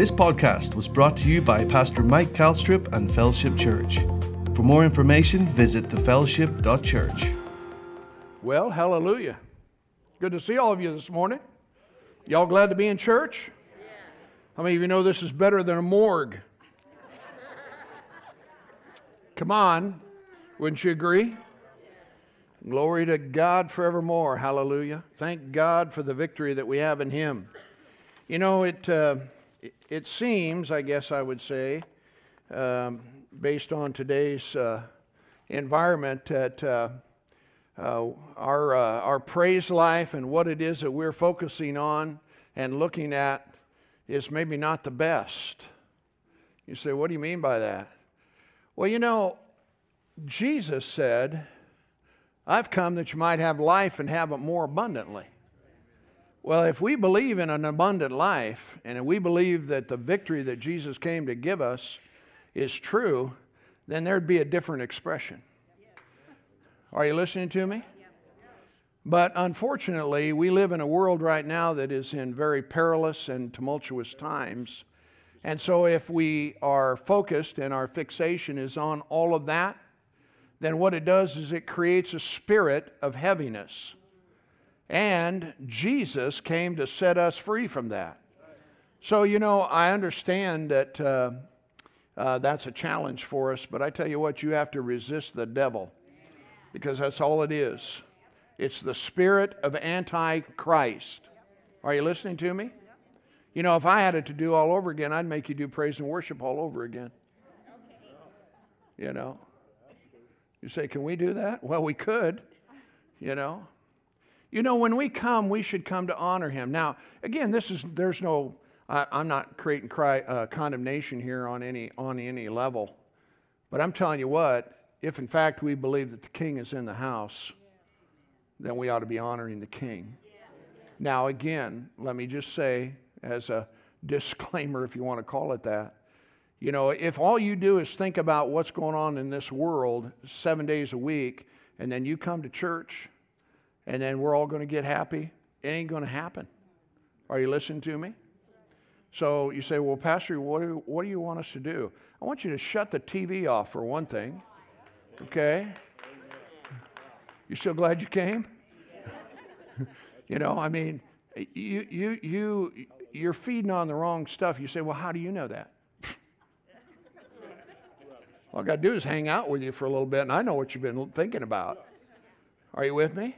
This podcast was brought to you by Pastor Mike Calstrip and Fellowship Church. For more information, visit thefellowship.church. Well, hallelujah. Good to see all of you this morning. Y'all glad to be in church? How many of you know this is better than a morgue? Come on, wouldn't you agree? Glory to God forevermore. Hallelujah. Thank God for the victory that we have in Him. You know, it, uh, it seems, I guess I would say, um, based on today's uh, environment, that uh, uh, our, uh, our praise life and what it is that we're focusing on and looking at is maybe not the best. You say, what do you mean by that? Well, you know, Jesus said, I've come that you might have life and have it more abundantly. Well, if we believe in an abundant life and we believe that the victory that Jesus came to give us is true, then there'd be a different expression. Are you listening to me? But unfortunately, we live in a world right now that is in very perilous and tumultuous times. And so, if we are focused and our fixation is on all of that, then what it does is it creates a spirit of heaviness. And Jesus came to set us free from that. So, you know, I understand that uh, uh, that's a challenge for us, but I tell you what, you have to resist the devil because that's all it is. It's the spirit of Antichrist. Are you listening to me? You know, if I had it to do all over again, I'd make you do praise and worship all over again. You know, you say, can we do that? Well, we could, you know. You know, when we come, we should come to honor him. Now, again, this is, there's no, I, am not creating cry, uh, condemnation here on any, on any level. But I'm telling you what, if in fact we believe that the king is in the house, then we ought to be honoring the king. Now, again, let me just say, as a disclaimer, if you want to call it that, you know, if all you do is think about what's going on in this world seven days a week, and then you come to church, and then we're all going to get happy, it ain't going to happen. Are you listening to me? So you say, well, Pastor, what do, what do you want us to do? I want you to shut the TV off for one thing. Okay? You still glad you came? you know, I mean, you, you, you, you're feeding on the wrong stuff. You say, well, how do you know that? All I got to do is hang out with you for a little bit, and I know what you've been thinking about. Are you with me?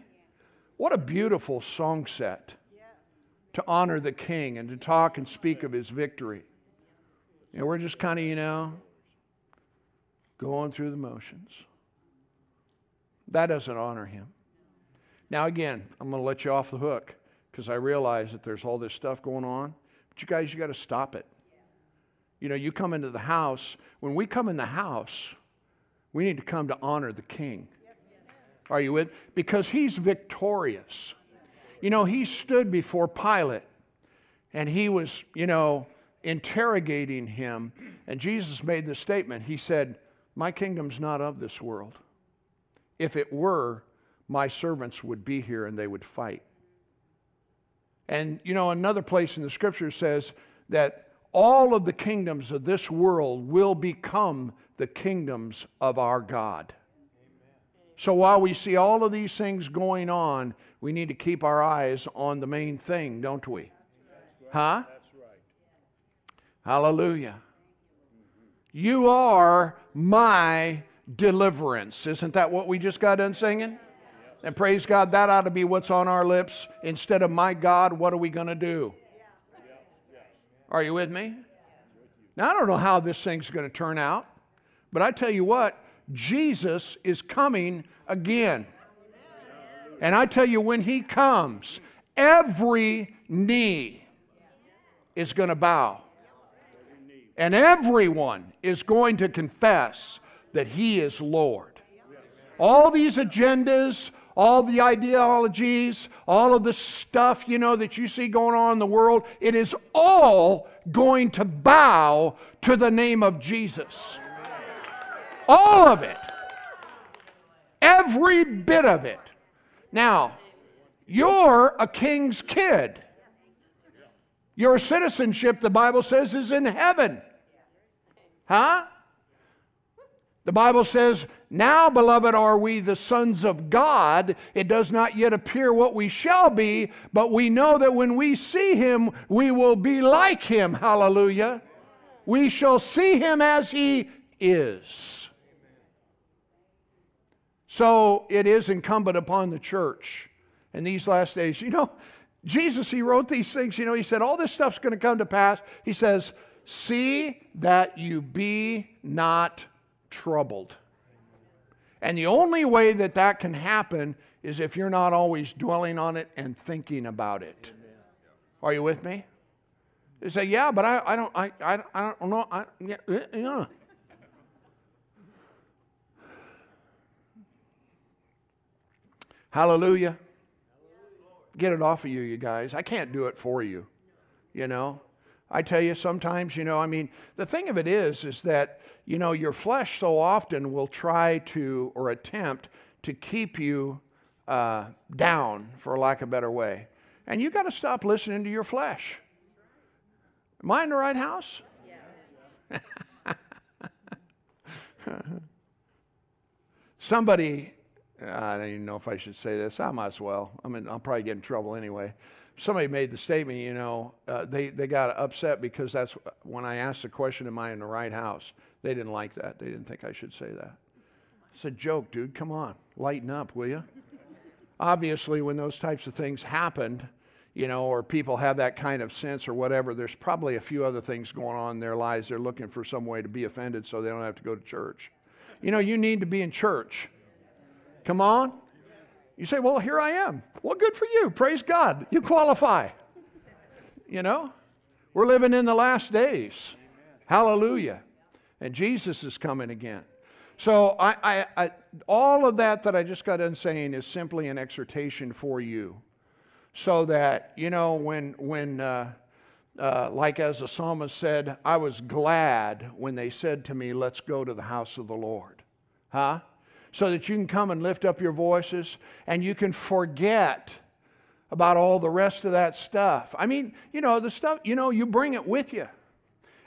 What a beautiful song set to honor the king and to talk and speak of his victory. And we're just kind of, you know, going through the motions. That doesn't honor him. Now, again, I'm going to let you off the hook because I realize that there's all this stuff going on. But you guys, you got to stop it. You know, you come into the house. When we come in the house, we need to come to honor the king. Are you with? Because he's victorious. You know, he stood before Pilate and he was, you know, interrogating him. And Jesus made the statement He said, My kingdom's not of this world. If it were, my servants would be here and they would fight. And, you know, another place in the scripture says that all of the kingdoms of this world will become the kingdoms of our God. So while we see all of these things going on, we need to keep our eyes on the main thing, don't we? Huh? Hallelujah. You are my deliverance. Isn't that what we just got done singing? And praise God, that ought to be what's on our lips. Instead of my God, what are we going to do? Are you with me? Now, I don't know how this thing's going to turn out, but I tell you what, Jesus is coming again. And I tell you, when he comes, every knee is going to bow. And everyone is going to confess that he is Lord. All these agendas, all the ideologies, all of the stuff, you know, that you see going on in the world, it is all going to bow to the name of Jesus. All of it. Every bit of it. Now, you're a king's kid. Your citizenship, the Bible says, is in heaven. Huh? The Bible says, Now, beloved, are we the sons of God. It does not yet appear what we shall be, but we know that when we see him, we will be like him. Hallelujah. We shall see him as he is. So it is incumbent upon the church in these last days. You know, Jesus, he wrote these things. You know, he said, All this stuff's going to come to pass. He says, See that you be not troubled. And the only way that that can happen is if you're not always dwelling on it and thinking about it. Are you with me? You say, yeah, but I, I don't, I, I, I don't know. I, yeah, yeah. Hallelujah. Get it off of you, you guys. I can't do it for you, you know. I tell you, sometimes, you know, I mean, the thing of it is, is that, you know, your flesh so often will try to or attempt to keep you uh, down, for lack of a better way. And you got to stop listening to your flesh. Am I in the right house? Yes. Somebody, I don't even know if I should say this. I might as well. I mean, I'll probably get in trouble anyway somebody made the statement, you know, uh, they, they got upset because that's when I asked the question, Am I in the right house? They didn't like that. They didn't think I should say that. It's a joke, dude. Come on, lighten up, will you? Obviously, when those types of things happened, you know, or people have that kind of sense or whatever, there's probably a few other things going on in their lives. They're looking for some way to be offended so they don't have to go to church. You know, you need to be in church. Come on. You say, Well, here I am. Well, good for you. Praise God. You qualify. You know, we're living in the last days. Hallelujah. And Jesus is coming again. So, I, I, I, all of that that I just got done saying is simply an exhortation for you. So that, you know, when, when uh, uh, like as the psalmist said, I was glad when they said to me, Let's go to the house of the Lord. Huh? So that you can come and lift up your voices and you can forget about all the rest of that stuff. I mean, you know, the stuff, you know, you bring it with you.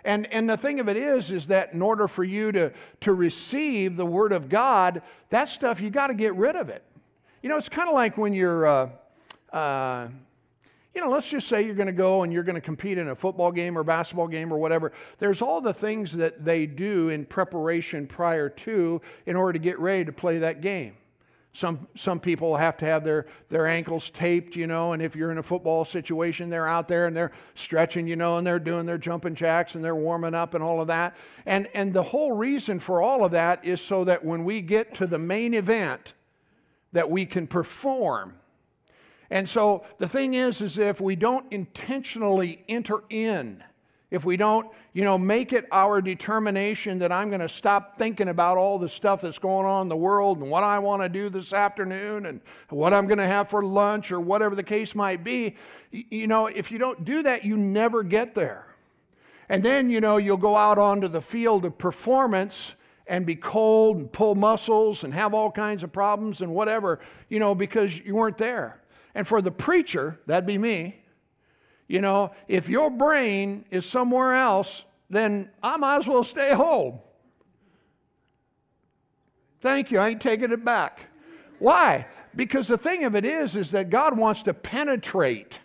And, and the thing of it is, is that in order for you to, to receive the Word of God, that stuff, you got to get rid of it. You know, it's kind of like when you're, uh, uh, you know, let's just say you're going to go and you're going to compete in a football game or basketball game or whatever. There's all the things that they do in preparation prior to in order to get ready to play that game. Some, some people have to have their, their ankles taped, you know, and if you're in a football situation, they're out there and they're stretching, you know, and they're doing their jumping jacks and they're warming up and all of that. And, and the whole reason for all of that is so that when we get to the main event, that we can perform and so the thing is, is if we don't intentionally enter in, if we don't, you know, make it our determination that I'm going to stop thinking about all the stuff that's going on in the world and what I want to do this afternoon and what I'm going to have for lunch or whatever the case might be, you know, if you don't do that, you never get there. And then, you know, you'll go out onto the field of performance and be cold and pull muscles and have all kinds of problems and whatever, you know, because you weren't there. And for the preacher, that'd be me, you know, if your brain is somewhere else, then I might as well stay home. Thank you, I ain't taking it back. Why? Because the thing of it is, is that God wants to penetrate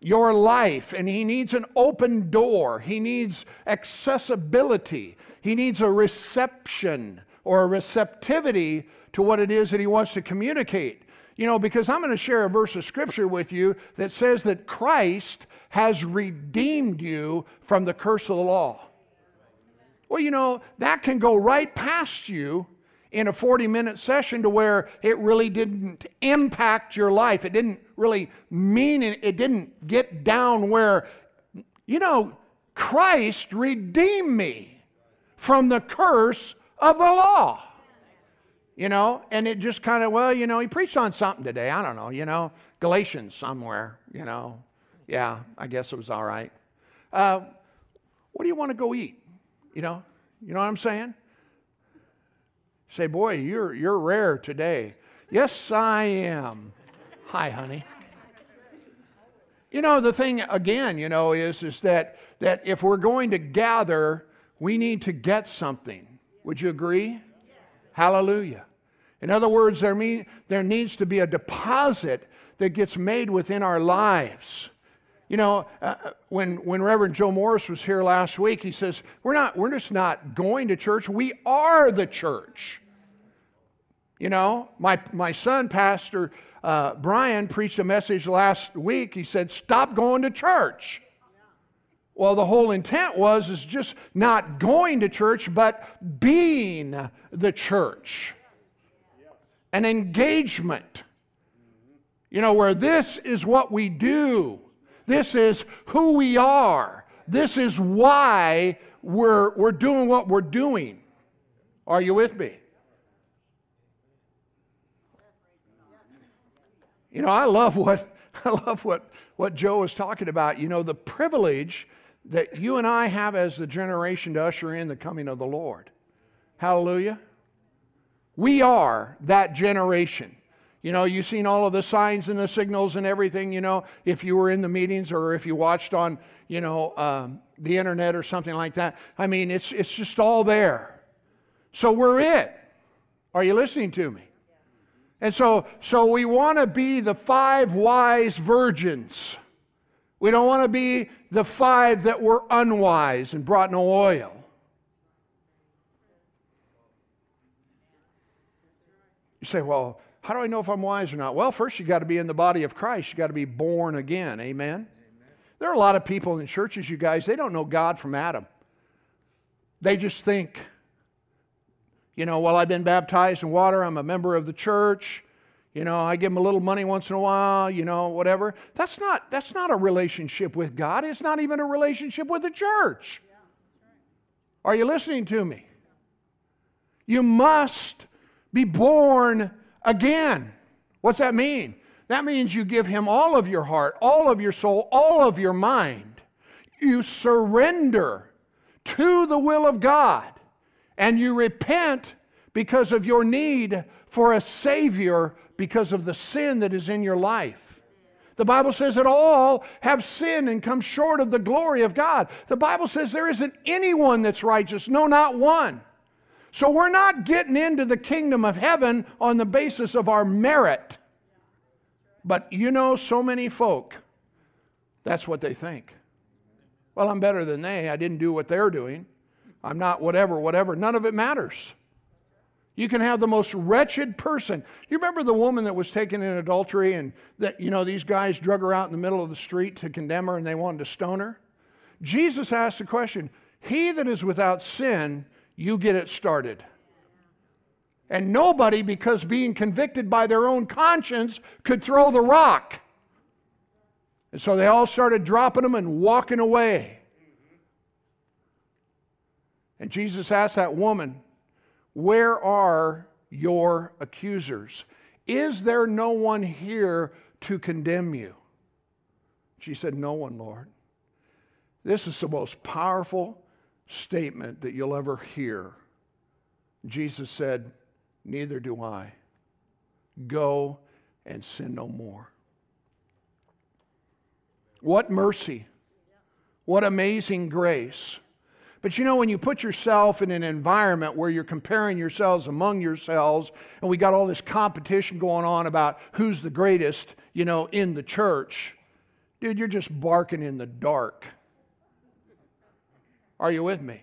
your life and He needs an open door. He needs accessibility. He needs a reception or a receptivity to what it is that He wants to communicate. You know, because I'm going to share a verse of scripture with you that says that Christ has redeemed you from the curse of the law. Well, you know, that can go right past you in a 40 minute session to where it really didn't impact your life. It didn't really mean it, it didn't get down where, you know, Christ redeemed me from the curse of the law you know, and it just kind of, well, you know, he preached on something today. I don't know, you know, Galatians somewhere, you know. Yeah, I guess it was all right. Uh, what do you want to go eat? You know, you know what I'm saying? Say, boy, you're, you're rare today. Yes, I am. Hi, honey. You know, the thing again, you know, is, is that, that if we're going to gather, we need to get something. Would you agree? Hallelujah. In other words, there, mean, there needs to be a deposit that gets made within our lives. You know, uh, uh, when, when Reverend Joe Morris was here last week, he says, we're, not, we're just not going to church, we are the church. You know, my, my son, Pastor uh, Brian preached a message last week. He said, Stop going to church. Well, the whole intent was is just not going to church, but being the church. An engagement. You know, where this is what we do. This is who we are. This is why we're, we're doing what we're doing. Are you with me? You know, I love what I love what, what Joe was talking about. You know, the privilege that you and I have as the generation to usher in the coming of the Lord. Hallelujah. We are that generation. You know, you've seen all of the signs and the signals and everything, you know, if you were in the meetings or if you watched on, you know, um, the internet or something like that. I mean, it's, it's just all there. So we're it. Are you listening to me? And so, so we want to be the five wise virgins. We don't want to be the five that were unwise and brought no oil. You say, well, how do I know if I'm wise or not? Well, first you got to be in the body of Christ. You got to be born again. Amen? Amen? There are a lot of people in churches, you guys, they don't know God from Adam. They just think, you know, well, I've been baptized in water, I'm a member of the church. You know, I give them a little money once in a while, you know, whatever. That's not, that's not a relationship with God. It's not even a relationship with the church. Are you listening to me? You must be born again. What's that mean? That means you give Him all of your heart, all of your soul, all of your mind. You surrender to the will of God and you repent because of your need for a Savior because of the sin that is in your life. The Bible says that all have sinned and come short of the glory of God. The Bible says there isn't anyone that's righteous, no, not one. So we're not getting into the kingdom of heaven on the basis of our merit. But you know, so many folk, that's what they think. Well, I'm better than they. I didn't do what they're doing. I'm not whatever, whatever. None of it matters. You can have the most wretched person. You remember the woman that was taken in adultery and that, you know, these guys drug her out in the middle of the street to condemn her and they wanted to stone her? Jesus asked the question He that is without sin, you get it started. And nobody, because being convicted by their own conscience, could throw the rock. And so they all started dropping them and walking away. And Jesus asked that woman, Where are your accusers? Is there no one here to condemn you? She said, No one, Lord. This is the most powerful statement that you'll ever hear. Jesus said, Neither do I. Go and sin no more. What mercy! What amazing grace! But you know, when you put yourself in an environment where you're comparing yourselves among yourselves, and we got all this competition going on about who's the greatest, you know, in the church, dude, you're just barking in the dark. Are you with me?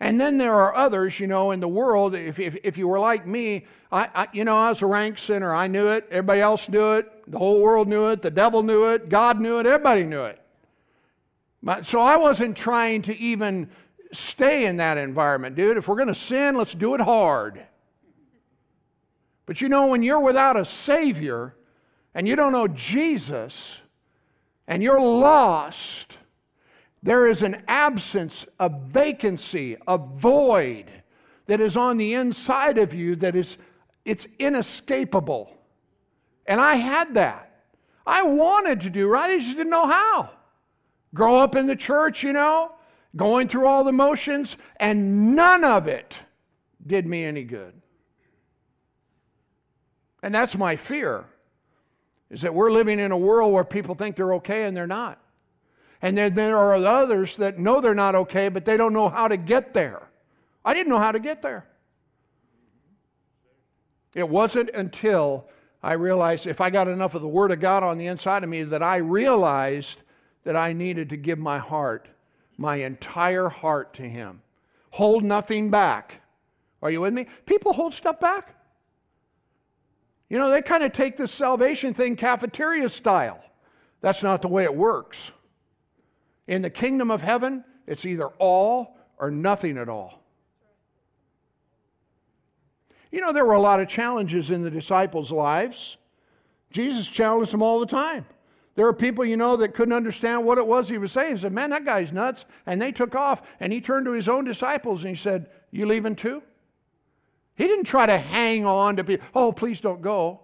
And then there are others, you know, in the world. If, if, if you were like me, I, I, you know, I was a rank sinner. I knew it. Everybody else knew it. The whole world knew it. The devil knew it. God knew it. Everybody knew it. So I wasn't trying to even stay in that environment, dude. If we're going to sin, let's do it hard. But you know, when you're without a Savior and you don't know Jesus and you're lost, there is an absence, a vacancy, a void that is on the inside of you that is it's inescapable. And I had that. I wanted to do right, I just didn't know how grow up in the church, you know, going through all the motions, and none of it did me any good. And that's my fear is that we're living in a world where people think they're okay and they're not. And then there are others that know they're not okay, but they don't know how to get there. I didn't know how to get there. It wasn't until I realized if I got enough of the Word of God on the inside of me that I realized that I needed to give my heart, my entire heart to Him. Hold nothing back. Are you with me? People hold stuff back. You know, they kind of take this salvation thing cafeteria style. That's not the way it works. In the kingdom of heaven, it's either all or nothing at all. You know, there were a lot of challenges in the disciples' lives. Jesus challenged them all the time. There were people, you know, that couldn't understand what it was he was saying. He said, Man, that guy's nuts. And they took off. And he turned to his own disciples and he said, You leaving too? He didn't try to hang on to people. Oh, please don't go.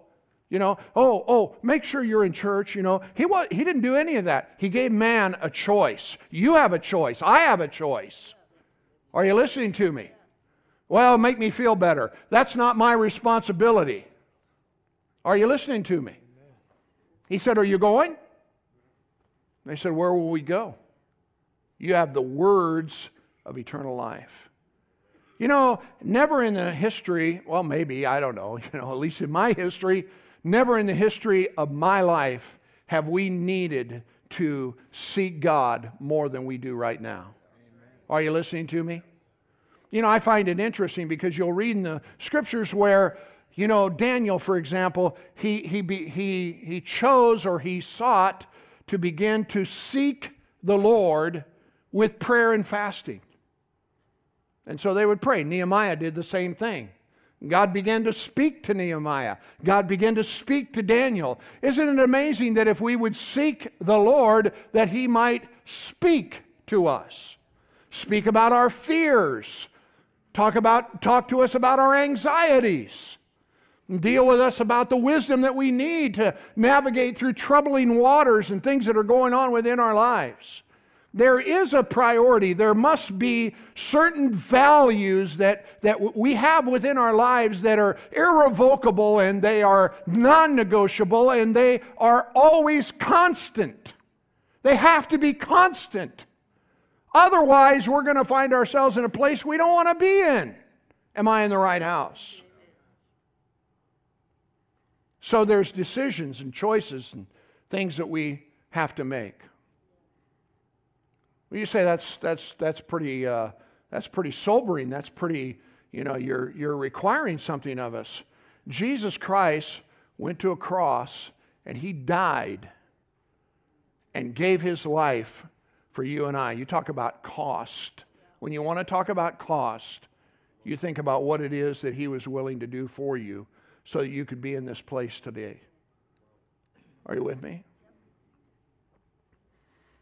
You know, oh, oh, make sure you're in church. You know, he, was, he didn't do any of that. He gave man a choice. You have a choice. I have a choice. Are you listening to me? Well, make me feel better. That's not my responsibility. Are you listening to me? He said, Are you going? They said, Where will we go? You have the words of eternal life. You know, never in the history, well, maybe, I don't know, you know, at least in my history, Never in the history of my life have we needed to seek God more than we do right now. Amen. Are you listening to me? You know, I find it interesting because you'll read in the scriptures where, you know, Daniel, for example, he, he, he, he chose or he sought to begin to seek the Lord with prayer and fasting. And so they would pray. Nehemiah did the same thing. God began to speak to Nehemiah. God began to speak to Daniel. Isn't it amazing that if we would seek the Lord, that He might speak to us? Speak about our fears. Talk, about, talk to us about our anxieties. Deal with us about the wisdom that we need to navigate through troubling waters and things that are going on within our lives. There is a priority. There must be certain values that, that we have within our lives that are irrevocable and they are non negotiable and they are always constant. They have to be constant. Otherwise, we're going to find ourselves in a place we don't want to be in. Am I in the right house? So there's decisions and choices and things that we have to make. Well, you say that's, that's, that's, pretty, uh, that's pretty sobering. That's pretty, you know, you're, you're requiring something of us. Jesus Christ went to a cross and he died and gave his life for you and I. You talk about cost. When you want to talk about cost, you think about what it is that he was willing to do for you so that you could be in this place today. Are you with me?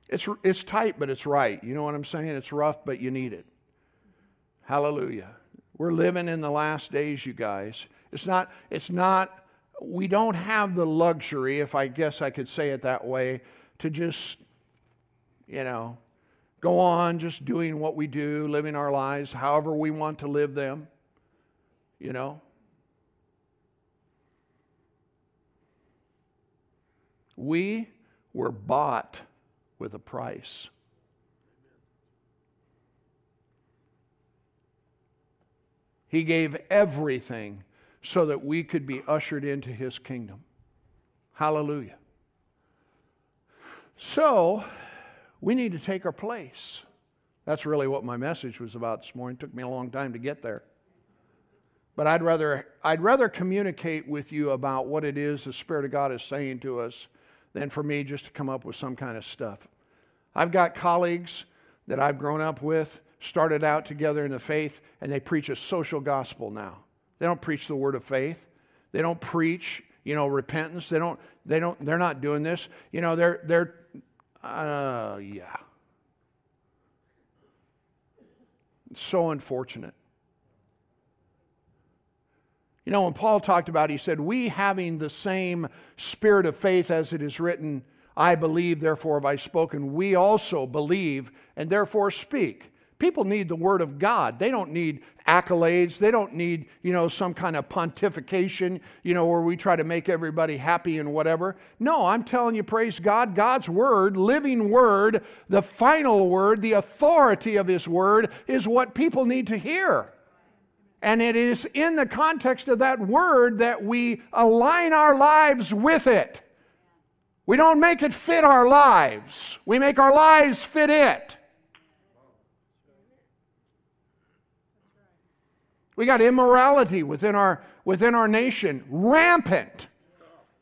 It's, it's tight, but it's right. You know what I'm saying? It's rough, but you need it. Hallelujah. We're living in the last days, you guys. It's not, it's not, we don't have the luxury, if I guess I could say it that way, to just, you know, go on just doing what we do, living our lives however we want to live them, you know. We were bought with a price. He gave everything so that we could be ushered into his kingdom. Hallelujah. So, we need to take our place. That's really what my message was about this morning. It took me a long time to get there. But I'd rather, I'd rather communicate with you about what it is the Spirit of God is saying to us than for me just to come up with some kind of stuff. I've got colleagues that I've grown up with, started out together in the faith, and they preach a social gospel now. They don't preach the word of faith. They don't preach, you know, repentance. They don't, they don't, they're not doing this. You know, they're, they're, uh, yeah. It's so unfortunate. You know, when Paul talked about, it, he said, We having the same spirit of faith as it is written, I believe, therefore have I spoken. We also believe and therefore speak. People need the Word of God. They don't need accolades. They don't need, you know, some kind of pontification, you know, where we try to make everybody happy and whatever. No, I'm telling you, praise God, God's Word, living Word, the final Word, the authority of His Word is what people need to hear. And it is in the context of that Word that we align our lives with it. We don't make it fit our lives, we make our lives fit it. We got immorality within our, within our nation, rampant.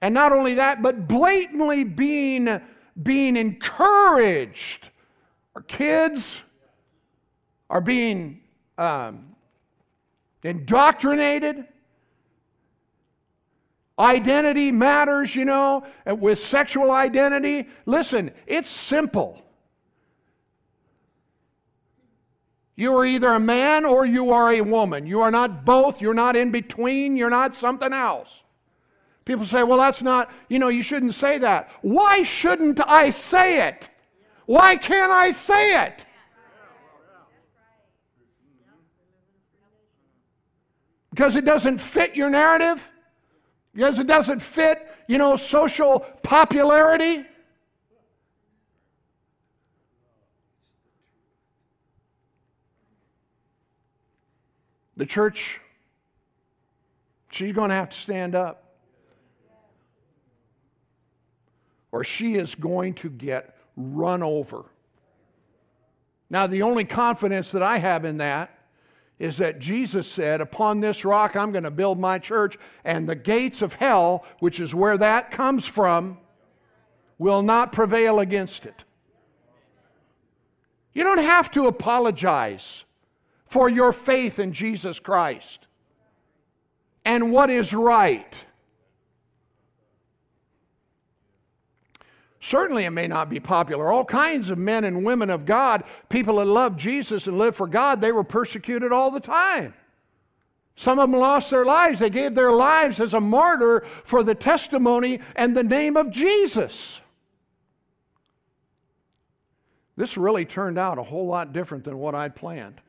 And not only that, but blatantly being, being encouraged. Our kids are being um, indoctrinated. Identity matters, you know, with sexual identity. Listen, it's simple. You are either a man or you are a woman. You are not both. You're not in between. You're not something else. People say, well, that's not, you know, you shouldn't say that. Why shouldn't I say it? Why can't I say it? Because it doesn't fit your narrative? Because it doesn't fit, you know, social popularity? The church, she's going to have to stand up. Or she is going to get run over. Now, the only confidence that I have in that is that Jesus said, Upon this rock I'm going to build my church, and the gates of hell, which is where that comes from, will not prevail against it. You don't have to apologize for your faith in Jesus Christ and what is right. Certainly, it may not be popular. All kinds of men and women of God, people that love Jesus and live for God, they were persecuted all the time. Some of them lost their lives. They gave their lives as a martyr for the testimony and the name of Jesus. This really turned out a whole lot different than what I'd planned.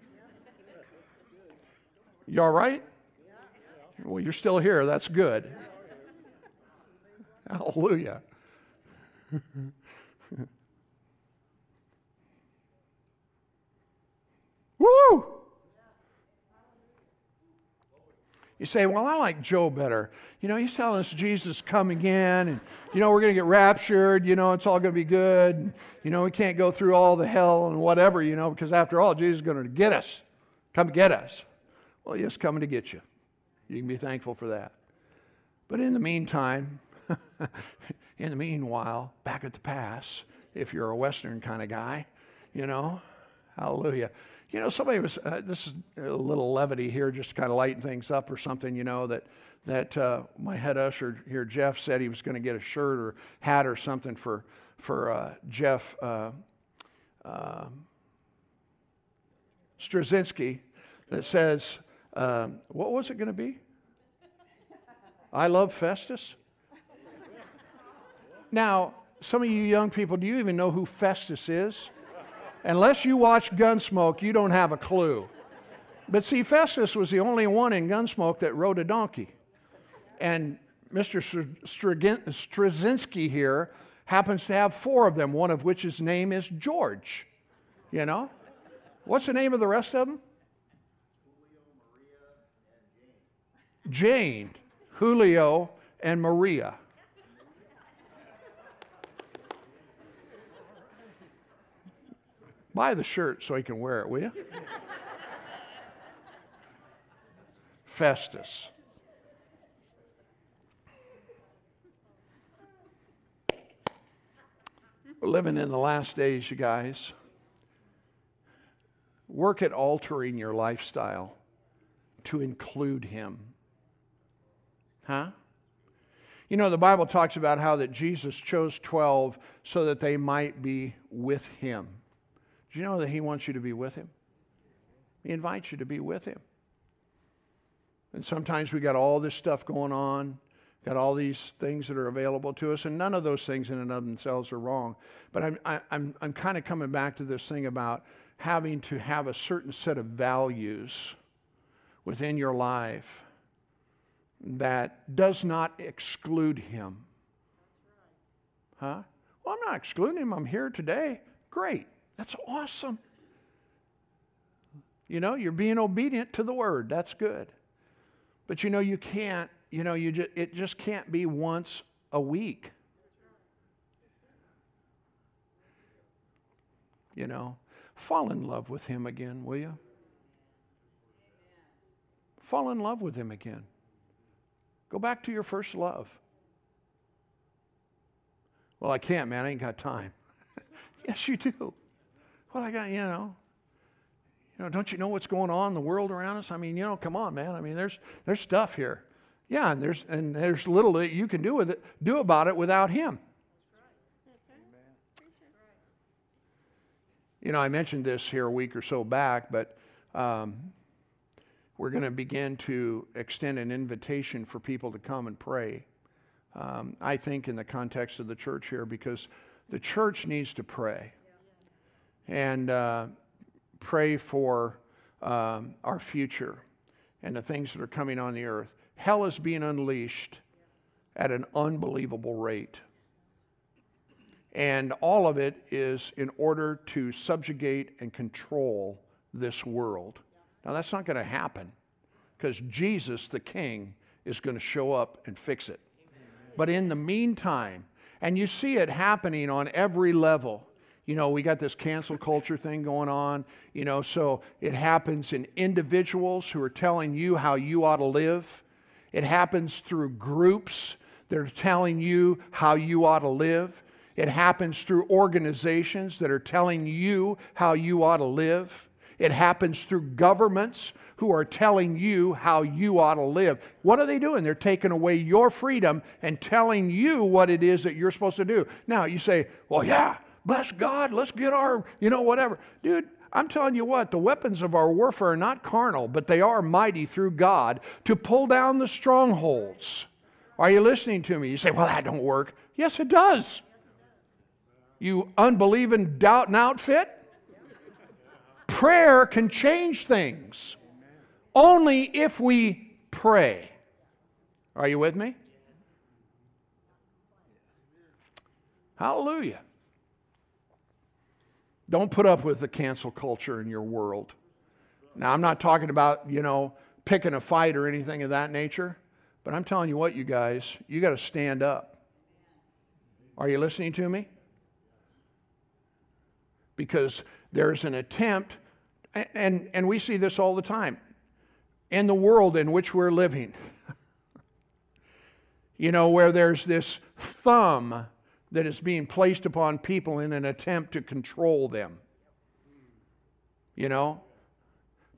You all right? Well, you're still here. That's good. Hallelujah. Woo! You say, Well, I like Joe better. You know, he's telling us Jesus come again, and, you know, we're going to get raptured. You know, it's all going to be good. And, you know, we can't go through all the hell and whatever, you know, because after all, Jesus is going to get us, come get us. Well, he is coming to get you. You can be thankful for that. But in the meantime, in the meanwhile, back at the pass, if you're a Western kind of guy, you know, hallelujah. You know, somebody was, uh, this is a little levity here, just to kind of lighten things up or something, you know, that, that uh, my head usher here, Jeff, said he was going to get a shirt or hat or something for, for uh, Jeff uh, um, Straczynski that says, um, what was it going to be? I love Festus. Now, some of you young people, do you even know who Festus is? Unless you watch Gunsmoke, you don't have a clue. But see, Festus was the only one in Gunsmoke that rode a donkey. And Mr. Straczynski here happens to have four of them, one of which his name is George. You know? What's the name of the rest of them? Julio, Maria, Jane, Julio, and Maria. Buy the shirt so he can wear it, will you? Festus. We're living in the last days, you guys. Work at altering your lifestyle to include him. Huh? You know, the Bible talks about how that Jesus chose 12 so that they might be with him. Do you know that He wants you to be with Him? He invites you to be with Him. And sometimes we got all this stuff going on, got all these things that are available to us, and none of those things in and of themselves are wrong. But I'm, I, am I'm, I'm kind of coming back to this thing about having to have a certain set of values within your life that does not exclude him. Huh? Well, I'm not excluding him. I'm here today. Great. That's awesome. You know, you're being obedient to the word. That's good. But you know, you can't, you know, you just, it just can't be once a week. You know, fall in love with him again, will you? Fall in love with him again. Go back to your first love. Well, I can't, man. I ain't got time. yes, you do. I got, you know, you know, don't you know what's going on in the world around us? I mean, you know, come on, man. I mean, there's there's stuff here. Yeah, and there's and there's little that you can do with it, do about it without him. You know, I mentioned this here a week or so back, but um, we're going to begin to extend an invitation for people to come and pray. Um, I think in the context of the church here, because the church needs to pray and uh, pray for um, our future and the things that are coming on the earth. Hell is being unleashed at an unbelievable rate. And all of it is in order to subjugate and control this world. Now, that's not going to happen because Jesus, the King, is going to show up and fix it. But in the meantime, and you see it happening on every level. You know, we got this cancel culture thing going on, you know, so it happens in individuals who are telling you how you ought to live. It happens through groups that are telling you how you ought to live. It happens through organizations that are telling you how you ought to live. It happens through governments who are telling you how you ought to live. What are they doing? They're taking away your freedom and telling you what it is that you're supposed to do. Now, you say, well, yeah, bless God, let's get our, you know, whatever. Dude, I'm telling you what, the weapons of our warfare are not carnal, but they are mighty through God to pull down the strongholds. Are you listening to me? You say, well, that don't work. Yes, it does. You unbelieving, doubting outfit? Prayer can change things only if we pray. Are you with me? Hallelujah. Don't put up with the cancel culture in your world. Now, I'm not talking about, you know, picking a fight or anything of that nature, but I'm telling you what, you guys, you got to stand up. Are you listening to me? Because there's an attempt, and, and we see this all the time in the world in which we're living. you know, where there's this thumb that is being placed upon people in an attempt to control them. You know,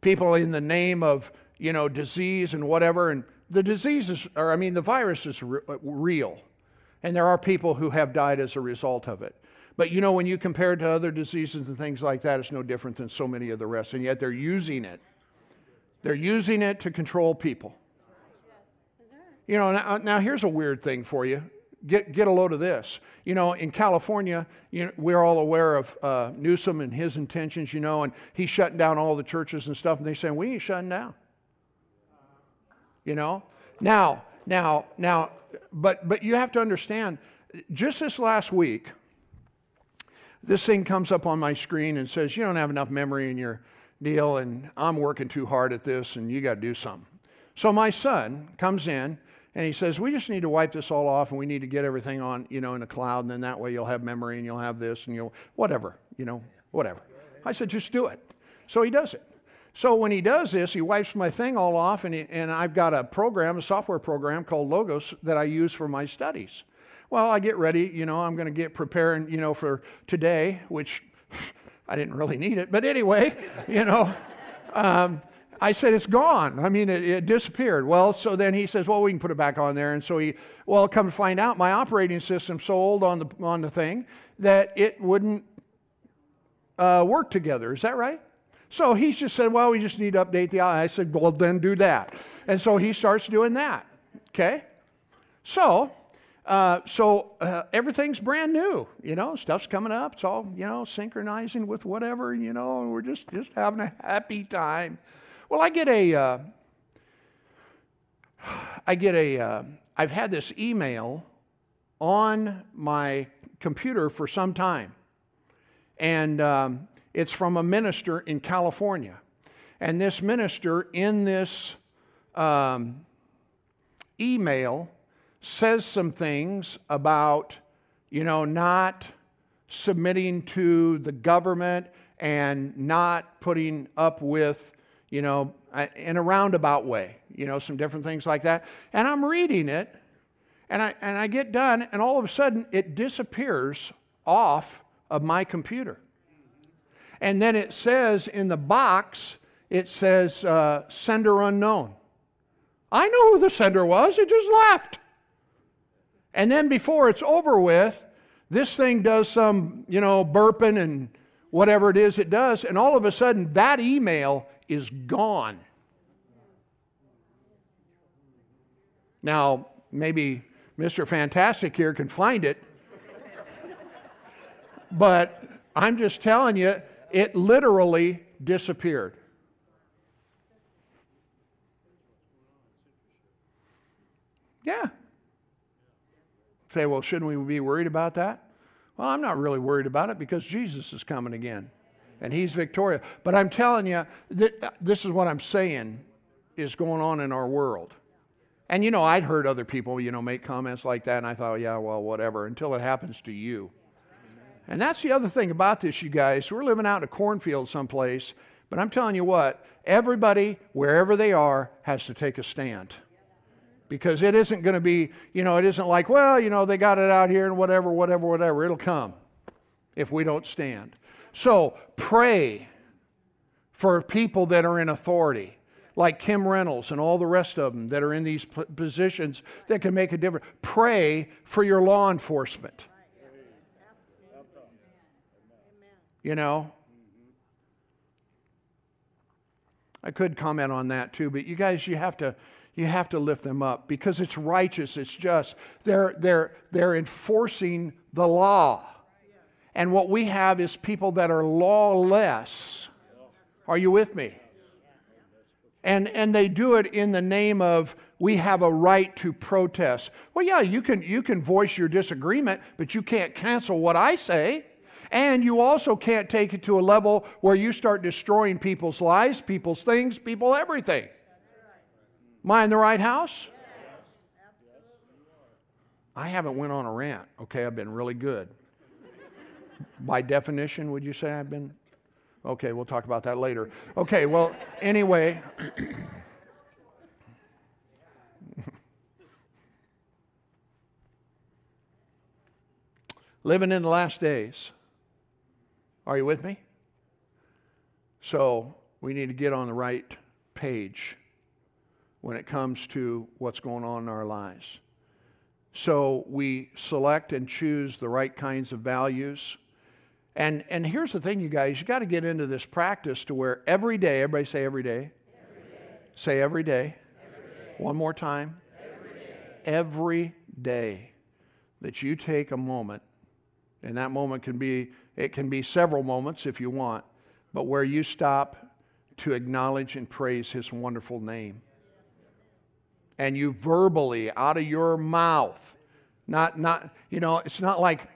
people in the name of, you know, disease and whatever, and the disease is, or I mean, the virus is re- uh, real. And there are people who have died as a result of it. But you know, when you compare it to other diseases and things like that, it's no different than so many of the rest. And yet they're using it they're using it to control people. You know, now, now here's a weird thing for you. Get, get a load of this. You know, in California, you know, we're all aware of uh, Newsom and his intentions, you know, and he's shutting down all the churches and stuff, and they're saying, we ain't shutting down. You know? Now, now, now, but, but you have to understand, just this last week, this thing comes up on my screen and says, you don't have enough memory in your deal, and I'm working too hard at this, and you got to do something. So my son comes in and he says, We just need to wipe this all off and we need to get everything on, you know, in the cloud, and then that way you'll have memory and you'll have this and you'll, whatever, you know, whatever. I said, Just do it. So he does it. So when he does this, he wipes my thing all off, and, he, and I've got a program, a software program called Logos that I use for my studies. Well, I get ready, you know, I'm going to get preparing, you know, for today, which I didn't really need it, but anyway, you know, um, I said, it's gone. I mean, it, it, disappeared. Well, so then he says, well, we can put it back on there. And so he, well, come to find out, my operating system so old on the, on the thing that it wouldn't uh, work together. Is that right? So he just said, well, we just need to update the I said, well, then do that. And so he starts doing that. Okay? So uh, so uh, everything's brand new, you know. Stuff's coming up. It's all you know, synchronizing with whatever, you know. And we're just just having a happy time. Well, I get a, uh, I get a, have uh, had this email on my computer for some time, and um, it's from a minister in California, and this minister in this um, email says some things about, you know, not submitting to the government and not putting up with, you know, in a roundabout way, you know, some different things like that. And I'm reading it, and I, and I get done, and all of a sudden it disappears off of my computer. And then it says in the box, it says uh, sender unknown. I know who the sender was, it just left. And then before it's over with, this thing does some, you know, burping and whatever it is it does, and all of a sudden that email is gone. Now, maybe Mr. Fantastic here can find it, but I'm just telling you, it literally disappeared. Yeah. Say, well, shouldn't we be worried about that? Well, I'm not really worried about it because Jesus is coming again and he's victorious. But I'm telling you, this is what I'm saying is going on in our world. And you know, I'd heard other people, you know, make comments like that, and I thought, yeah, well, whatever, until it happens to you. And that's the other thing about this, you guys. We're living out in a cornfield someplace, but I'm telling you what, everybody, wherever they are, has to take a stand because it isn't going to be, you know, it isn't like, well, you know, they got it out here and whatever, whatever, whatever. It'll come if we don't stand. So pray for people that are in authority, like Kim Reynolds and all the rest of them that are in these positions that can make a difference. Pray for your law enforcement. You know, I could comment on that too, but you guys, you have to you have to lift them up because it's righteous, it's just. They're, they're, they're enforcing the law. And what we have is people that are lawless. Are you with me? And, and they do it in the name of we have a right to protest. Well, yeah, you can, you can voice your disagreement, but you can't cancel what I say. And you also can't take it to a level where you start destroying people's lives, people's things, people, everything. Am I in the right house? I haven't went on a rant. Okay, I've been really good. By definition, would you say I've been? Okay, we'll talk about that later. Okay, well, anyway. Living in the last days. Are you with me? So we need to get on the right page when it comes to what's going on in our lives. So we select and choose the right kinds of values. And, and here's the thing, you guys, you got to get into this practice to where every day, everybody say every day. Every day. Say every day. every day. One more time. Every day. every day that you take a moment, and that moment can be, it can be several moments if you want, but where you stop to acknowledge and praise his wonderful name and you verbally out of your mouth not not you know it's not like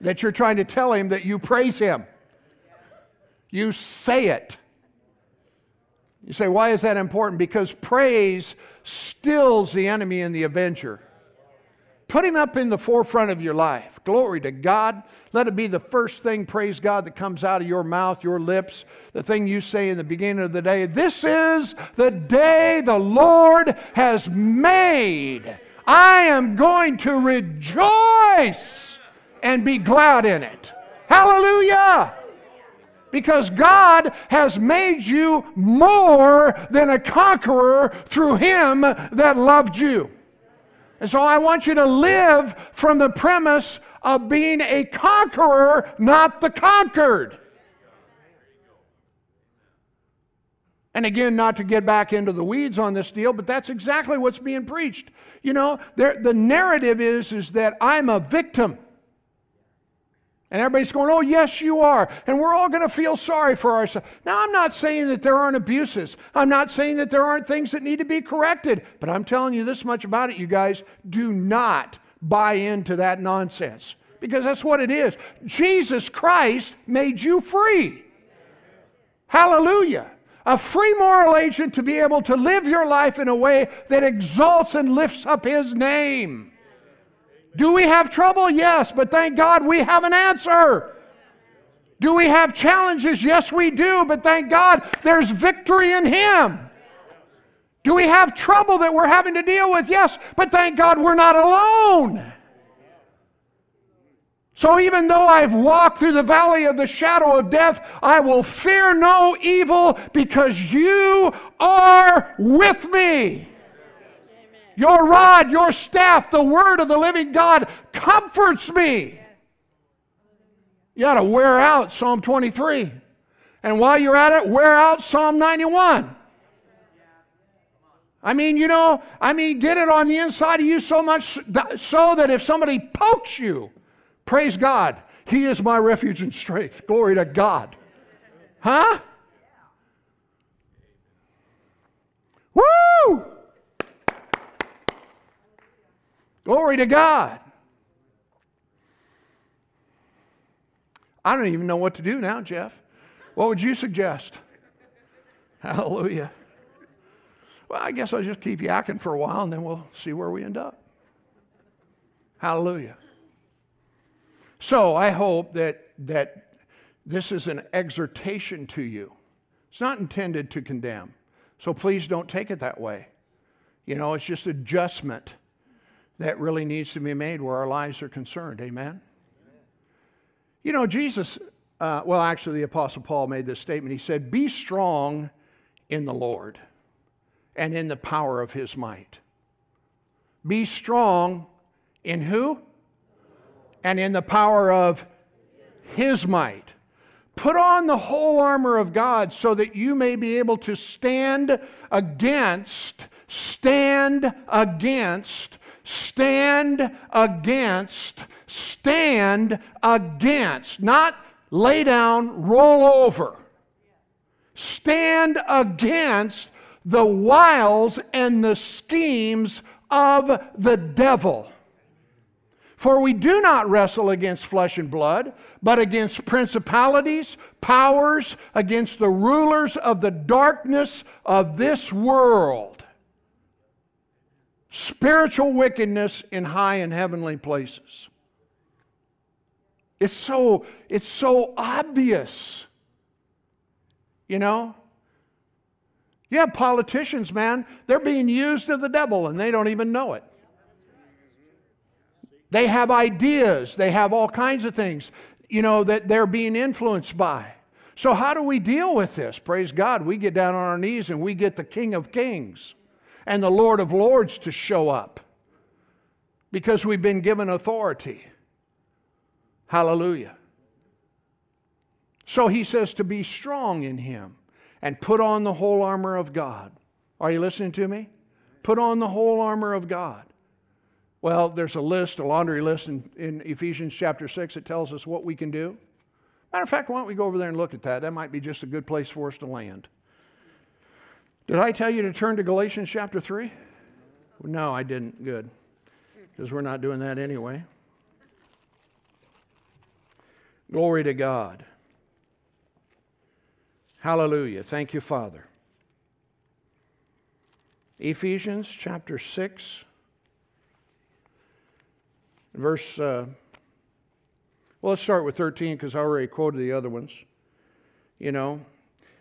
that you're trying to tell him that you praise him you say it you say why is that important because praise stills the enemy and the avenger Put him up in the forefront of your life. Glory to God. Let it be the first thing, praise God, that comes out of your mouth, your lips, the thing you say in the beginning of the day. This is the day the Lord has made. I am going to rejoice and be glad in it. Hallelujah. Because God has made you more than a conqueror through Him that loved you. And so I want you to live from the premise of being a conqueror, not the conquered. And again, not to get back into the weeds on this deal, but that's exactly what's being preached. You know, the narrative is, is that I'm a victim. And everybody's going, oh, yes, you are. And we're all going to feel sorry for ourselves. Now, I'm not saying that there aren't abuses. I'm not saying that there aren't things that need to be corrected. But I'm telling you this much about it, you guys. Do not buy into that nonsense because that's what it is. Jesus Christ made you free. Hallelujah. A free moral agent to be able to live your life in a way that exalts and lifts up His name. Do we have trouble? Yes, but thank God we have an answer. Do we have challenges? Yes, we do, but thank God there's victory in Him. Do we have trouble that we're having to deal with? Yes, but thank God we're not alone. So even though I've walked through the valley of the shadow of death, I will fear no evil because you are with me. Your rod, your staff, the word of the living God comforts me. You ought to wear out Psalm 23. And while you're at it, wear out Psalm 91. I mean, you know, I mean, get it on the inside of you so much so that if somebody pokes you, Praise God. He is my refuge and strength. Glory to God. Huh? Woo! Glory to God. I don't even know what to do now, Jeff. What would you suggest? Hallelujah. Well, I guess I'll just keep yakking for a while and then we'll see where we end up. Hallelujah. So I hope that, that this is an exhortation to you. It's not intended to condemn. So please don't take it that way. You know, it's just adjustment that really needs to be made where our lives are concerned. Amen? You know, Jesus, uh, well, actually, the Apostle Paul made this statement. He said, Be strong in the Lord and in the power of his might. Be strong in who? And in the power of his might. Put on the whole armor of God so that you may be able to stand against, stand against, stand against, stand against. Not lay down, roll over. Stand against the wiles and the schemes of the devil. For we do not wrestle against flesh and blood, but against principalities, powers, against the rulers of the darkness of this world. Spiritual wickedness in high and heavenly places. It's so, it's so obvious. You know? You have politicians, man, they're being used of the devil and they don't even know it. They have ideas, they have all kinds of things, you know, that they're being influenced by. So, how do we deal with this? Praise God. We get down on our knees and we get the King of Kings and the Lord of Lords to show up because we've been given authority. Hallelujah. So he says to be strong in him and put on the whole armor of God. Are you listening to me? Put on the whole armor of God. Well, there's a list, a laundry list in, in Ephesians chapter 6 that tells us what we can do. Matter of fact, why don't we go over there and look at that? That might be just a good place for us to land. Did I tell you to turn to Galatians chapter 3? No, I didn't. Good. Because we're not doing that anyway. Glory to God. Hallelujah. Thank you, Father. Ephesians chapter 6 verse, uh, well, let's start with 13 because I already quoted the other ones. You know,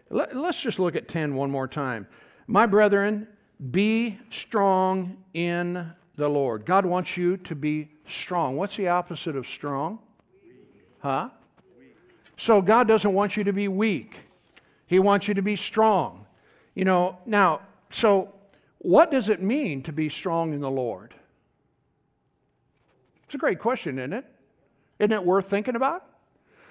Let, let's just look at 10 one more time. My brethren, be strong in the Lord. God wants you to be strong. What's the opposite of strong? Huh? So God doesn't want you to be weak. He wants you to be strong. You know, now, so what does it mean to be strong in the Lord? It's a great question, isn't it? Isn't it worth thinking about?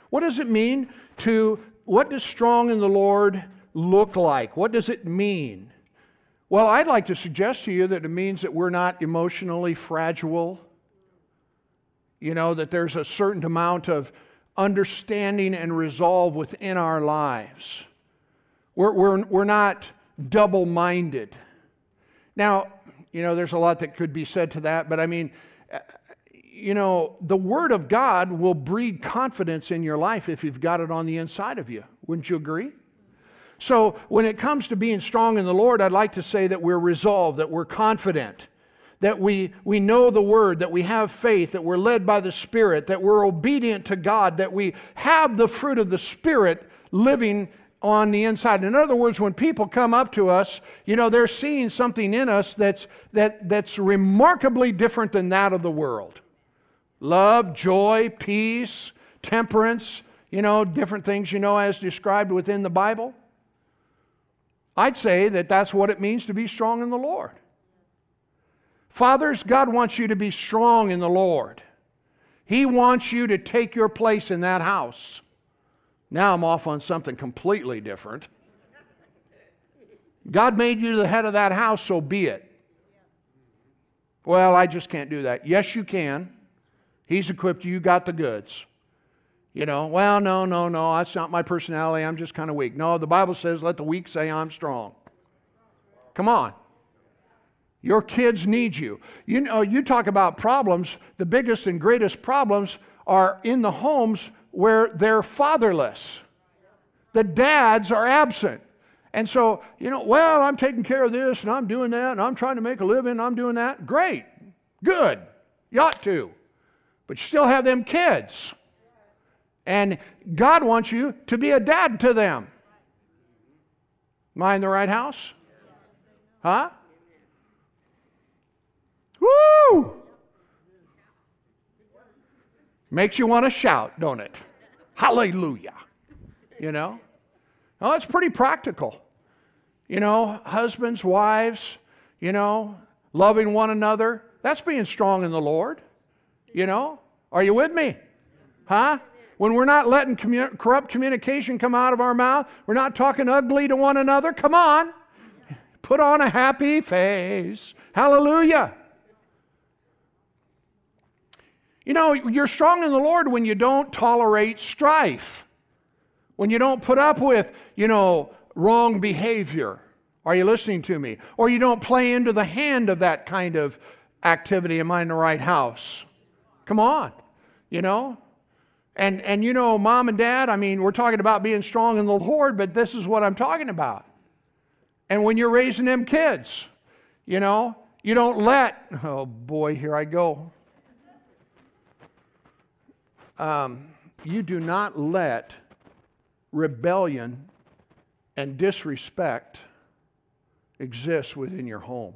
What does it mean to, what does strong in the Lord look like? What does it mean? Well, I'd like to suggest to you that it means that we're not emotionally fragile. You know, that there's a certain amount of understanding and resolve within our lives. We're, we're, we're not double minded. Now, you know, there's a lot that could be said to that, but I mean, you know, the Word of God will breed confidence in your life if you've got it on the inside of you. Wouldn't you agree? So, when it comes to being strong in the Lord, I'd like to say that we're resolved, that we're confident, that we, we know the Word, that we have faith, that we're led by the Spirit, that we're obedient to God, that we have the fruit of the Spirit living on the inside. In other words, when people come up to us, you know, they're seeing something in us that's, that, that's remarkably different than that of the world love, joy, peace, temperance, you know, different things, you know, as described within the Bible. I'd say that that's what it means to be strong in the Lord. Fathers, God wants you to be strong in the Lord. He wants you to take your place in that house. Now I'm off on something completely different. God made you the head of that house, so be it. Well, I just can't do that. Yes, you can. He's equipped you, you got the goods. You know, well, no, no, no, that's not my personality. I'm just kind of weak. No, the Bible says, let the weak say I'm strong. Come on. Your kids need you. You know, you talk about problems, the biggest and greatest problems are in the homes where they're fatherless. The dads are absent. And so, you know, well, I'm taking care of this and I'm doing that and I'm trying to make a living, I'm doing that. Great. Good. You ought to. But you still have them kids. And God wants you to be a dad to them. Am I in the right house? Huh? Woo! Makes you want to shout, don't it? Hallelujah. You know? Well, it's pretty practical. You know, husbands, wives, you know, loving one another. That's being strong in the Lord. You know? Are you with me? Huh? When we're not letting commu- corrupt communication come out of our mouth, we're not talking ugly to one another. Come on. Put on a happy face. Hallelujah. You know, you're strong in the Lord when you don't tolerate strife, when you don't put up with, you know, wrong behavior. Are you listening to me? Or you don't play into the hand of that kind of activity. Am I in the right house? Come on, you know? And, and you know, mom and dad, I mean, we're talking about being strong in the Lord, but this is what I'm talking about. And when you're raising them kids, you know, you don't let, oh boy, here I go um, you do not let rebellion and disrespect exist within your home.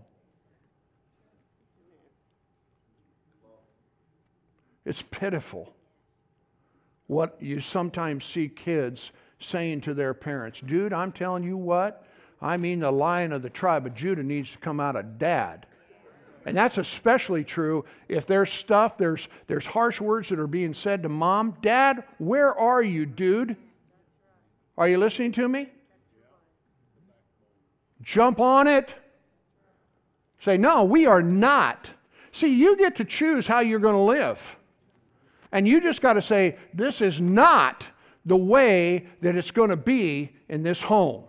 It's pitiful what you sometimes see kids saying to their parents. Dude, I'm telling you what, I mean, the lion of the tribe of Judah needs to come out of dad. And that's especially true if there's stuff, there's, there's harsh words that are being said to mom. Dad, where are you, dude? Are you listening to me? Jump on it. Say, no, we are not. See, you get to choose how you're going to live. And you just got to say, this is not the way that it's going to be in this home.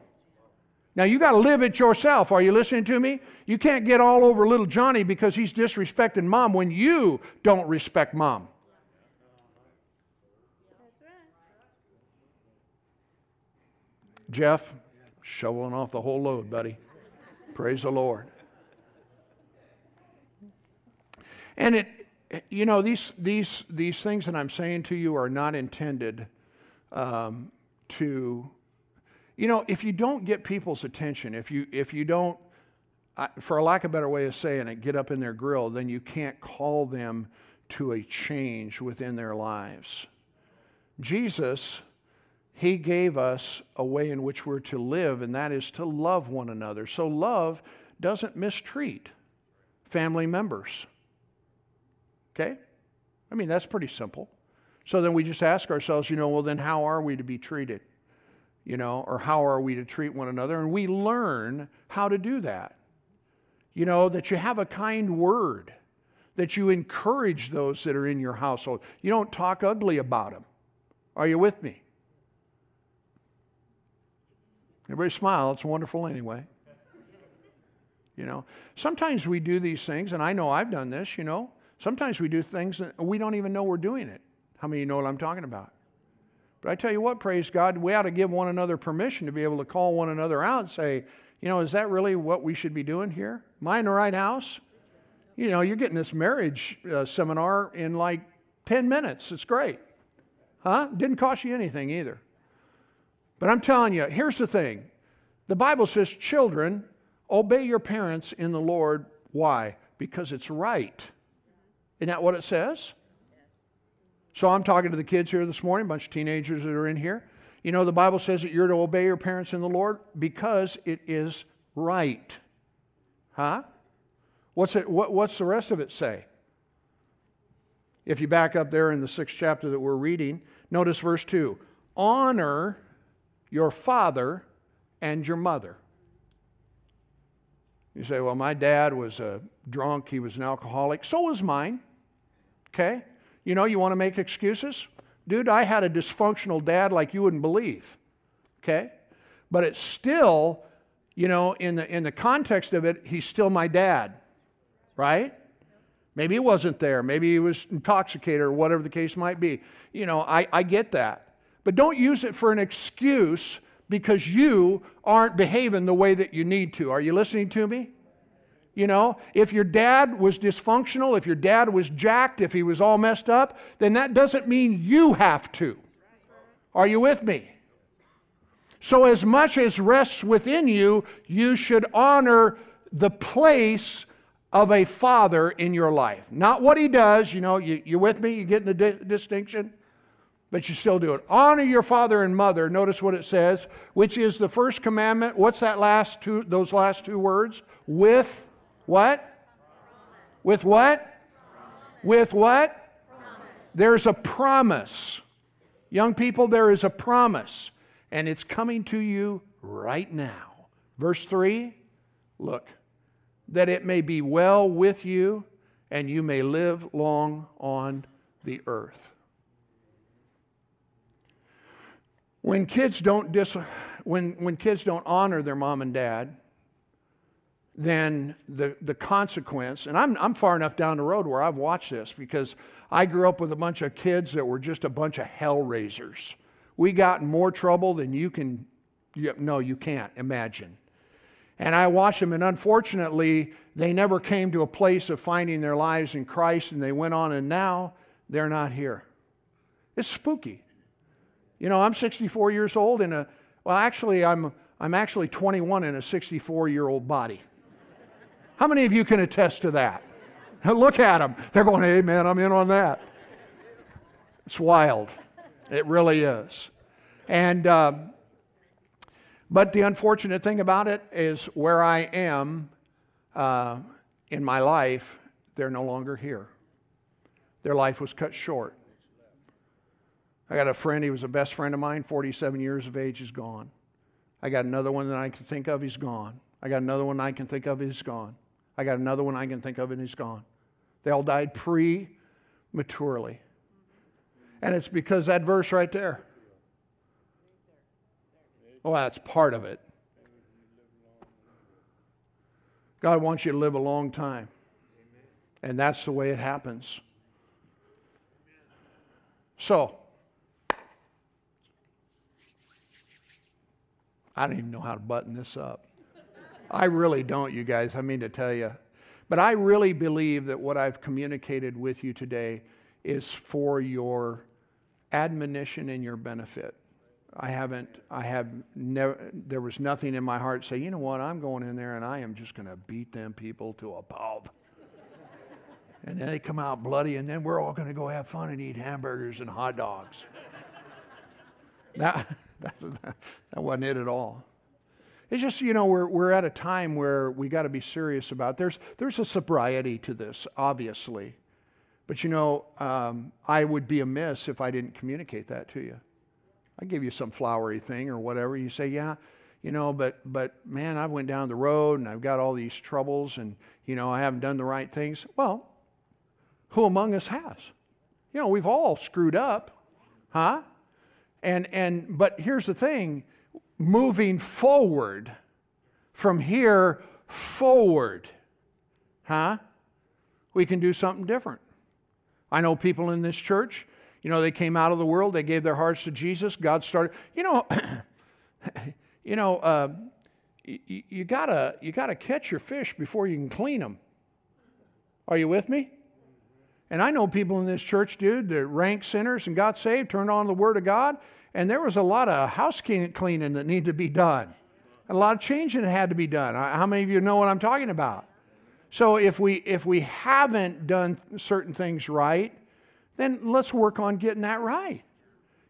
Now you got to live it yourself. Are you listening to me? You can't get all over little Johnny because he's disrespecting mom when you don't respect mom. Jeff, shoveling off the whole load, buddy. Praise the Lord. And it, you know, these, these, these things that I'm saying to you are not intended um, to you know, if you don't get people's attention, if you, if you don't, for a lack of a better way of saying it, get up in their grill, then you can't call them to a change within their lives. Jesus, He gave us a way in which we're to live, and that is to love one another. So love doesn't mistreat family members. Okay? I mean, that's pretty simple. So then we just ask ourselves, you know, well, then how are we to be treated? You know, or how are we to treat one another? And we learn how to do that. You know, that you have a kind word, that you encourage those that are in your household. You don't talk ugly about them. Are you with me? Everybody smile. It's wonderful anyway. You know, sometimes we do these things, and I know I've done this, you know. Sometimes we do things and we don't even know we're doing it. How many of you know what I'm talking about? But I tell you what, praise God, we ought to give one another permission to be able to call one another out and say, you know, is that really what we should be doing here? Am I in the right house? You know, you're getting this marriage uh, seminar in like 10 minutes. It's great. Huh? Didn't cost you anything either. But I'm telling you, here's the thing the Bible says, children, obey your parents in the Lord. Why? Because it's right. Isn't that what it says? So I'm talking to the kids here this morning, a bunch of teenagers that are in here. You know, the Bible says that you're to obey your parents in the Lord because it is right. Huh? What's, it, what, what's the rest of it say? If you back up there in the sixth chapter that we're reading, notice verse 2 Honor your father and your mother. You say, well, my dad was a drunk, he was an alcoholic. So was mine. Okay? You know, you want to make excuses? Dude, I had a dysfunctional dad like you wouldn't believe. Okay? But it's still, you know, in the, in the context of it, he's still my dad. Right? Maybe he wasn't there. Maybe he was intoxicated or whatever the case might be. You know, I, I get that. But don't use it for an excuse because you aren't behaving the way that you need to. Are you listening to me? You know, if your dad was dysfunctional, if your dad was jacked, if he was all messed up, then that doesn't mean you have to. Are you with me? So, as much as rests within you, you should honor the place of a father in your life. Not what he does, you know, you, you with me? You getting the di- distinction? But you still do it. Honor your father and mother. Notice what it says, which is the first commandment. What's that last two, those last two words? With what? With what? With what? There's a promise. Young people, there is a promise, and it's coming to you right now. Verse 3 Look, that it may be well with you, and you may live long on the earth. When kids don't dis- when, when kids don't honor their mom and dad, then the, the consequence, and I'm, I'm far enough down the road where I've watched this because I grew up with a bunch of kids that were just a bunch of hell raisers. We got in more trouble than you can, you, no, you can't imagine. And I watched them, and unfortunately, they never came to a place of finding their lives in Christ, and they went on, and now they're not here. It's spooky. You know, I'm 64 years old, and a, well, actually, I'm, I'm actually 21 in a 64 year old body. How many of you can attest to that? Look at them. They're going, Amen, I'm in on that. It's wild. It really is. And, uh, but the unfortunate thing about it is where I am uh, in my life, they're no longer here. Their life was cut short. I got a friend, he was a best friend of mine, 47 years of age, he's gone. I got another one that I can think of, he's gone. I got another one I can think of, he's gone. I got another one I can think of, and he's gone. They all died prematurely. And it's because that verse right there. Oh, that's part of it. God wants you to live a long time. And that's the way it happens. So, I don't even know how to button this up. I really don't, you guys. I mean to tell you. But I really believe that what I've communicated with you today is for your admonition and your benefit. I haven't, I have never, there was nothing in my heart say, you know what, I'm going in there and I am just going to beat them people to a pulp. and then they come out bloody and then we're all going to go have fun and eat hamburgers and hot dogs. that, that, that wasn't it at all. It's just, you know, we're, we're at a time where we got to be serious about. There's, there's a sobriety to this, obviously. But, you know, um, I would be amiss if I didn't communicate that to you. I give you some flowery thing or whatever. You say, yeah, you know, but but man, I went down the road and I've got all these troubles and you know I haven't done the right things. Well, who among us has? You know, we've all screwed up, huh? And and but here's the thing, moving forward from here forward, huh? We can do something different. I know people in this church, you know, they came out of the world, they gave their hearts to Jesus. God started, you know, you know, uh, you, you, gotta you gotta catch your fish before you can clean them. Are you with me? And I know people in this church, dude, that rank sinners and got saved, turned on the Word of God, and there was a lot of house cleaning that needed to be done. A lot of changing had to be done. How many of you know what I'm talking about? So if we if we haven't done certain things right, then let's work on getting that right.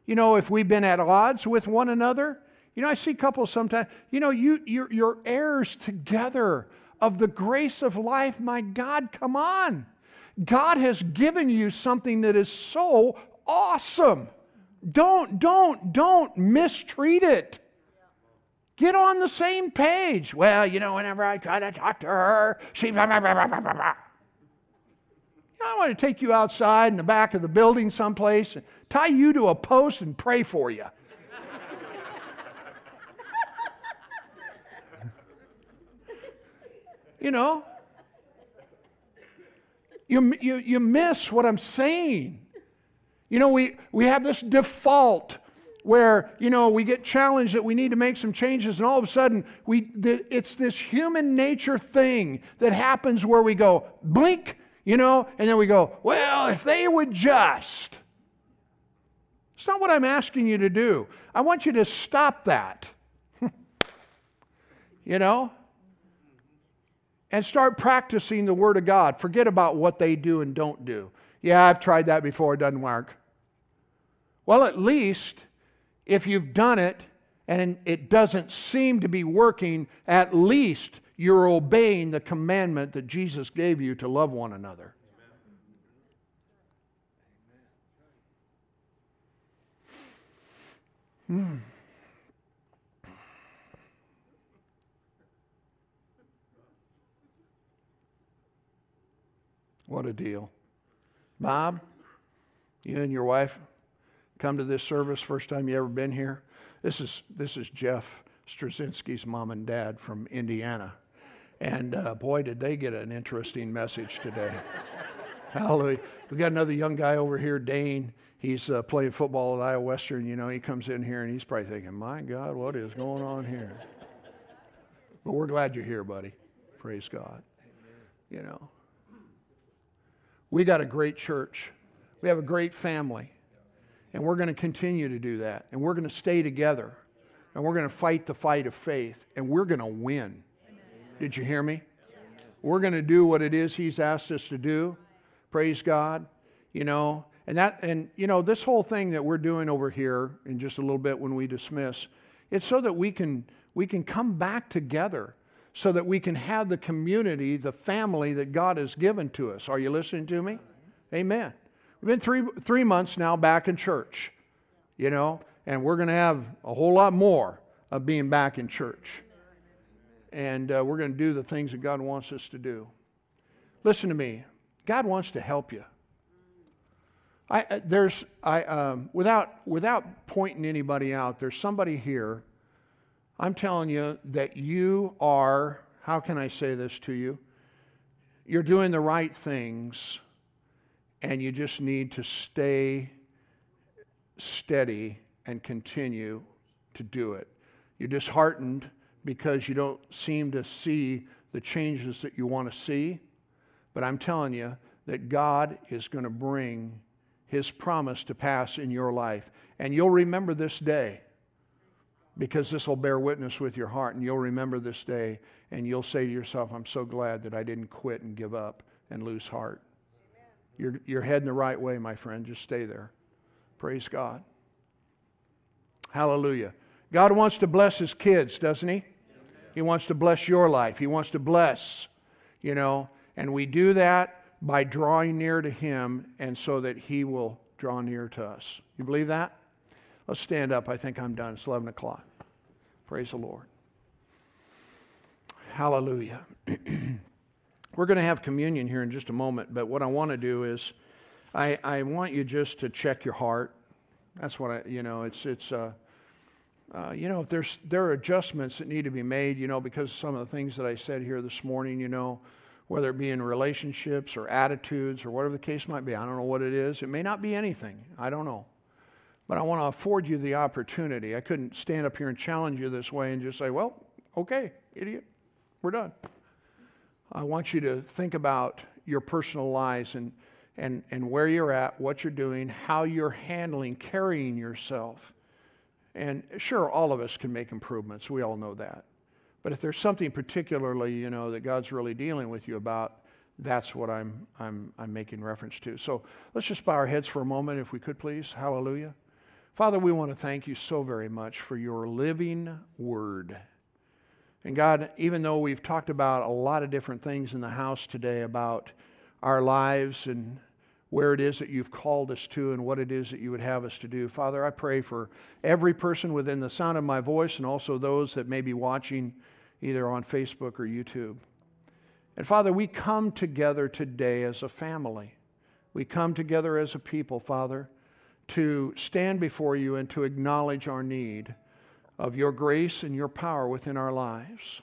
You know, if we've been at odds with one another, you know, I see couples sometimes, you know, you you're, you're heirs together of the grace of life. My God, come on. God has given you something that is so awesome. Don't, don't, don't mistreat it. Get on the same page. Well, you know, whenever I try to talk to her, she. I want to take you outside in the back of the building someplace and tie you to a post and pray for you. you know, you, you, you miss what I'm saying. You know, we, we have this default where, you know, we get challenged that we need to make some changes, and all of a sudden, we, it's this human nature thing that happens where we go, blink, you know, and then we go, well, if they would just. It's not what I'm asking you to do. I want you to stop that. you know? and start practicing the Word of God. Forget about what they do and don't do. Yeah, I've tried that before, it doesn't work. Well, at least if you've done it and it doesn't seem to be working, at least you're obeying the commandment that Jesus gave you to love one another. Hmm. What a deal. Bob, you and your wife come to this service first time you ever been here. This is this is Jeff Straczynski's mom and dad from Indiana. And uh, boy, did they get an interesting message today. Hallelujah. We got another young guy over here, Dane. He's uh, playing football at Iowa Western. You know, he comes in here and he's probably thinking, my God, what is going on here? But we're glad you're here, buddy. Praise God. You know. We got a great church. We have a great family. And we're going to continue to do that. And we're going to stay together. And we're going to fight the fight of faith. And we're going to win. Amen. Did you hear me? Amen. We're going to do what it is He's asked us to do. Praise God. You know, and that, and you know, this whole thing that we're doing over here in just a little bit when we dismiss, it's so that we can, we can come back together so that we can have the community, the family that God has given to us. Are you listening to me? Amen. We've been three, three months now back in church, you know, and we're going to have a whole lot more of being back in church. And uh, we're going to do the things that God wants us to do. Listen to me. God wants to help you. I, uh, there's, I, um, without, without pointing anybody out, there's somebody here I'm telling you that you are, how can I say this to you? You're doing the right things, and you just need to stay steady and continue to do it. You're disheartened because you don't seem to see the changes that you want to see, but I'm telling you that God is going to bring His promise to pass in your life. And you'll remember this day because this will bear witness with your heart and you'll remember this day and you'll say to yourself, I'm so glad that I didn't quit and give up and lose heart. You're, you're heading the right way, my friend. Just stay there. Praise God. Hallelujah. God wants to bless his kids, doesn't he? He wants to bless your life. He wants to bless, you know, and we do that by drawing near to him and so that he will draw near to us. You believe that? Let's stand up. I think I'm done. It's 11 o'clock. Praise the Lord. Hallelujah. We're going to have communion here in just a moment, but what I want to do is I, I want you just to check your heart. That's what I, you know, it's, it's, uh, uh, you know, if there's, there are adjustments that need to be made, you know, because some of the things that I said here this morning, you know, whether it be in relationships or attitudes or whatever the case might be. I don't know what it is. It may not be anything. I don't know. But I want to afford you the opportunity. I couldn't stand up here and challenge you this way and just say, well, okay, idiot, we're done. I want you to think about your personal lives and, and, and where you're at, what you're doing, how you're handling, carrying yourself. And sure, all of us can make improvements. We all know that. But if there's something particularly, you know, that God's really dealing with you about, that's what I'm, I'm, I'm making reference to. So let's just bow our heads for a moment, if we could, please. Hallelujah. Father, we want to thank you so very much for your living word. And God, even though we've talked about a lot of different things in the house today about our lives and where it is that you've called us to and what it is that you would have us to do. Father, I pray for every person within the sound of my voice and also those that may be watching either on Facebook or YouTube. And Father, we come together today as a family. We come together as a people, Father, to stand before you and to acknowledge our need of your grace and your power within our lives.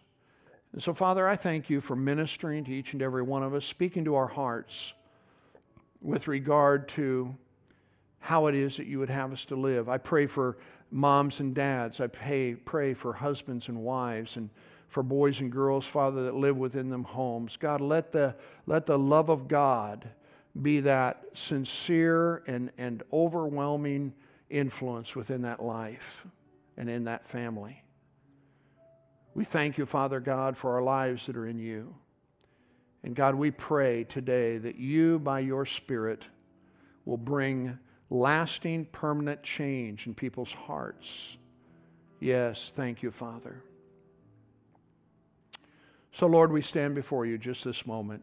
And so, Father, I thank you for ministering to each and every one of us, speaking to our hearts with regard to how it is that you would have us to live. I pray for moms and dads. I pray, pray for husbands and wives and for boys and girls, Father, that live within them homes. God, let the, let the love of God be that sincere and, and overwhelming influence within that life and in that family. We thank you, Father God, for our lives that are in you. And God, we pray today that you, by your Spirit, will bring lasting, permanent change in people's hearts. Yes, thank you, Father. So, Lord, we stand before you just this moment,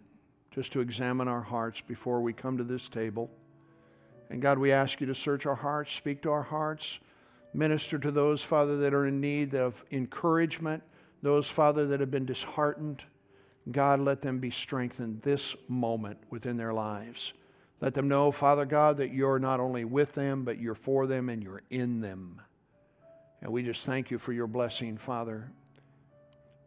just to examine our hearts before we come to this table. And God, we ask you to search our hearts, speak to our hearts, Minister to those, Father, that are in need of encouragement, those, Father, that have been disheartened. God, let them be strengthened this moment within their lives. Let them know, Father God, that you're not only with them, but you're for them and you're in them. And we just thank you for your blessing, Father,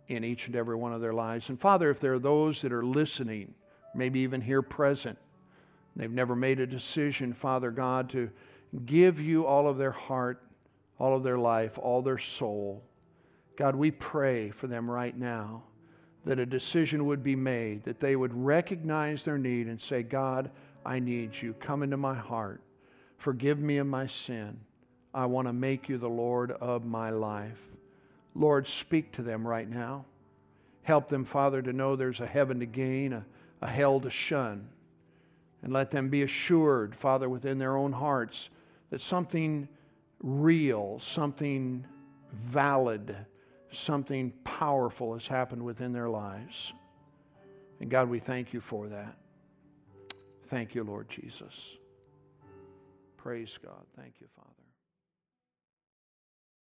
in each and every one of their lives. And Father, if there are those that are listening, maybe even here present, they've never made a decision, Father God, to give you all of their heart, all of their life, all their soul. God, we pray for them right now that a decision would be made, that they would recognize their need and say, God, I need you. Come into my heart. Forgive me of my sin. I want to make you the Lord of my life. Lord, speak to them right now. Help them, Father, to know there's a heaven to gain, a, a hell to shun. And let them be assured, Father, within their own hearts that something real, something valid, something powerful has happened within their lives. And God, we thank you for that. Thank you, Lord Jesus. Praise God. Thank you, Father.